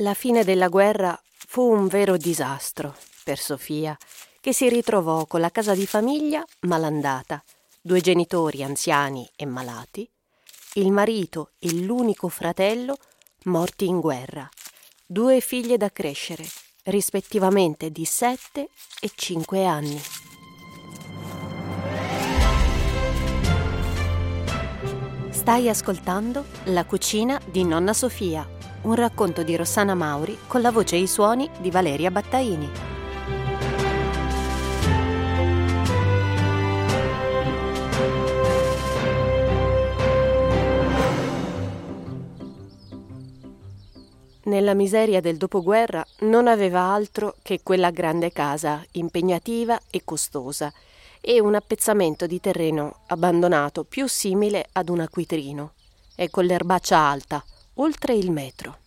La fine della guerra fu un vero disastro per Sofia, che si ritrovò con la casa di famiglia malandata, due genitori anziani e malati, il marito e l'unico fratello morti in guerra, due figlie da crescere, rispettivamente di 7 e 5 anni. Stai ascoltando La cucina di Nonna Sofia un racconto di Rossana Mauri con la voce e i suoni di Valeria Battaini. Nella miseria del dopoguerra non aveva altro che quella grande casa, impegnativa e costosa, e un appezzamento di terreno abbandonato più simile ad un acquitrino, e con l'erbaccia alta, oltre il metro.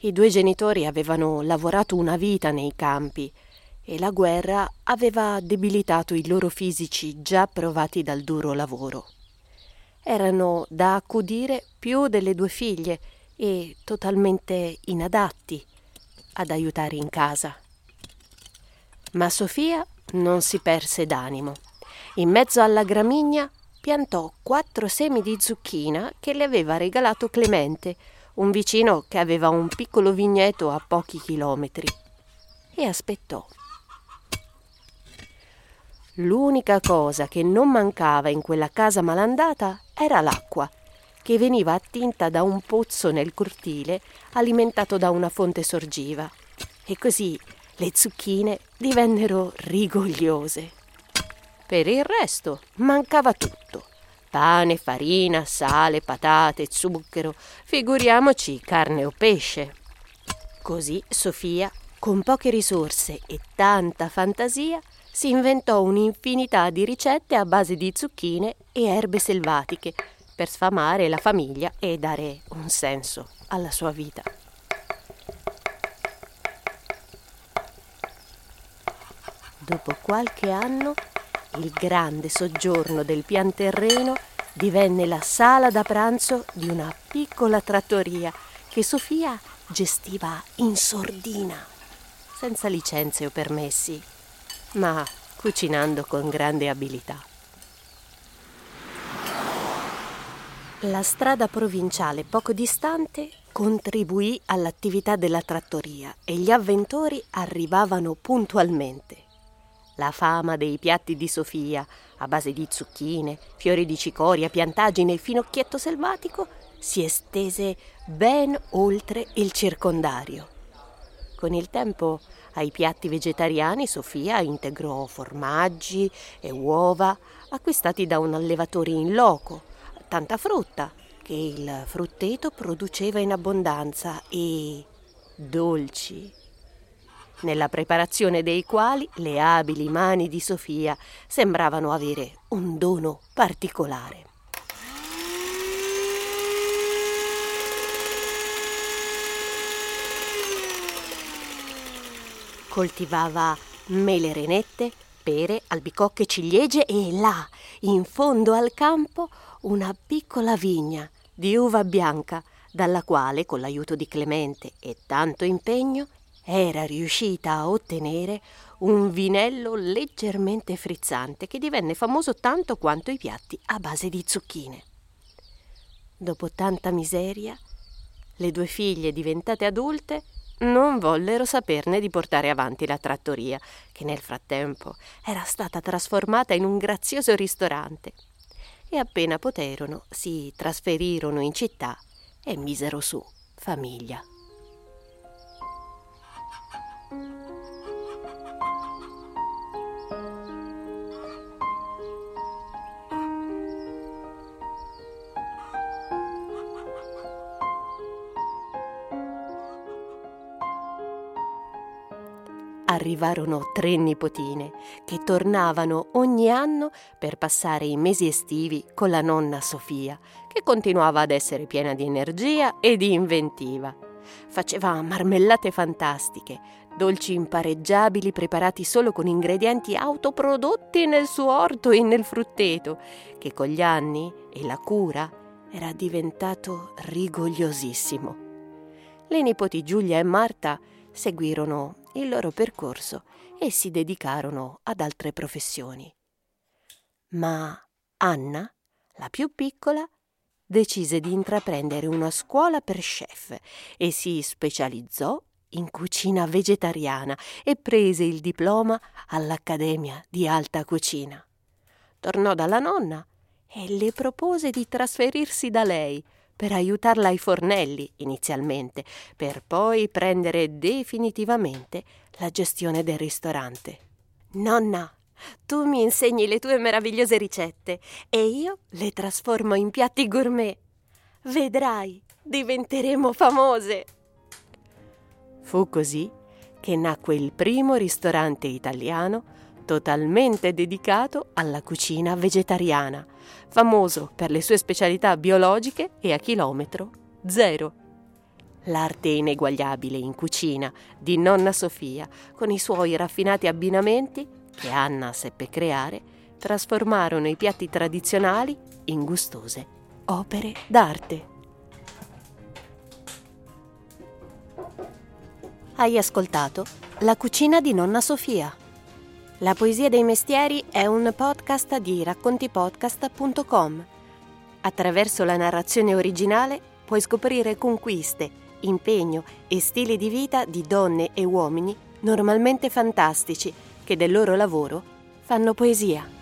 I due genitori avevano lavorato una vita nei campi e la guerra aveva debilitato i loro fisici già provati dal duro lavoro. Erano da accudire più delle due figlie e totalmente inadatti ad aiutare in casa. Ma Sofia non si perse d'animo. In mezzo alla gramigna piantò quattro semi di zucchina che le aveva regalato Clemente, un vicino che aveva un piccolo vigneto a pochi chilometri, e aspettò. L'unica cosa che non mancava in quella casa malandata era l'acqua, che veniva attinta da un pozzo nel cortile alimentato da una fonte sorgiva. E così le zucchine divennero rigogliose. Per il resto mancava tutto. Pane, farina, sale, patate, zucchero, figuriamoci carne o pesce. Così Sofia, con poche risorse e tanta fantasia, si inventò un'infinità di ricette a base di zucchine e erbe selvatiche per sfamare la famiglia e dare un senso alla sua vita. Dopo qualche anno il grande soggiorno del pian terreno divenne la sala da pranzo di una piccola trattoria che Sofia gestiva in sordina, senza licenze o permessi, ma cucinando con grande abilità. La strada provinciale poco distante contribuì all'attività della trattoria e gli avventori arrivavano puntualmente. La fama dei piatti di Sofia, a base di zucchine, fiori di cicoria, piantagine e finocchietto selvatico, si estese ben oltre il circondario. Con il tempo ai piatti vegetariani Sofia integrò formaggi e uova acquistati da un allevatore in loco, tanta frutta che il frutteto produceva in abbondanza e dolci nella preparazione dei quali le abili mani di Sofia sembravano avere un dono particolare. Coltivava mele renette, pere, albicocche ciliegie e là, in fondo al campo, una piccola vigna di uva bianca, dalla quale, con l'aiuto di Clemente e tanto impegno, era riuscita a ottenere un vinello leggermente frizzante che divenne famoso tanto quanto i piatti a base di zucchine. Dopo tanta miseria, le due figlie diventate adulte non vollero saperne di portare avanti la trattoria, che nel frattempo era stata trasformata in un grazioso ristorante. E appena poterono si trasferirono in città e misero su famiglia. Arrivarono tre nipotine che tornavano ogni anno per passare i mesi estivi con la nonna Sofia, che continuava ad essere piena di energia e di inventiva. Faceva marmellate fantastiche, dolci impareggiabili preparati solo con ingredienti autoprodotti nel suo orto e nel frutteto, che con gli anni e la cura era diventato rigogliosissimo. le nipoti Giulia e Marta seguirono il loro percorso e si dedicarono ad altre professioni. Ma Anna, la più piccola, decise di intraprendere una scuola per chef e si specializzò in cucina vegetariana e prese il diploma all'Accademia di Alta Cucina. Tornò dalla nonna e le propose di trasferirsi da lei per aiutarla ai fornelli inizialmente, per poi prendere definitivamente la gestione del ristorante. Nonna, tu mi insegni le tue meravigliose ricette e io le trasformo in piatti gourmet. Vedrai, diventeremo famose. Fu così che nacque il primo ristorante italiano totalmente dedicato alla cucina vegetariana, famoso per le sue specialità biologiche e a chilometro zero. L'arte ineguagliabile in cucina di nonna Sofia, con i suoi raffinati abbinamenti che Anna seppe creare, trasformarono i piatti tradizionali in gustose opere d'arte. Hai ascoltato La cucina di nonna Sofia la poesia dei mestieri è un podcast di raccontipodcast.com. Attraverso la narrazione originale puoi scoprire conquiste, impegno e stili di vita di donne e uomini normalmente fantastici che del loro lavoro fanno poesia.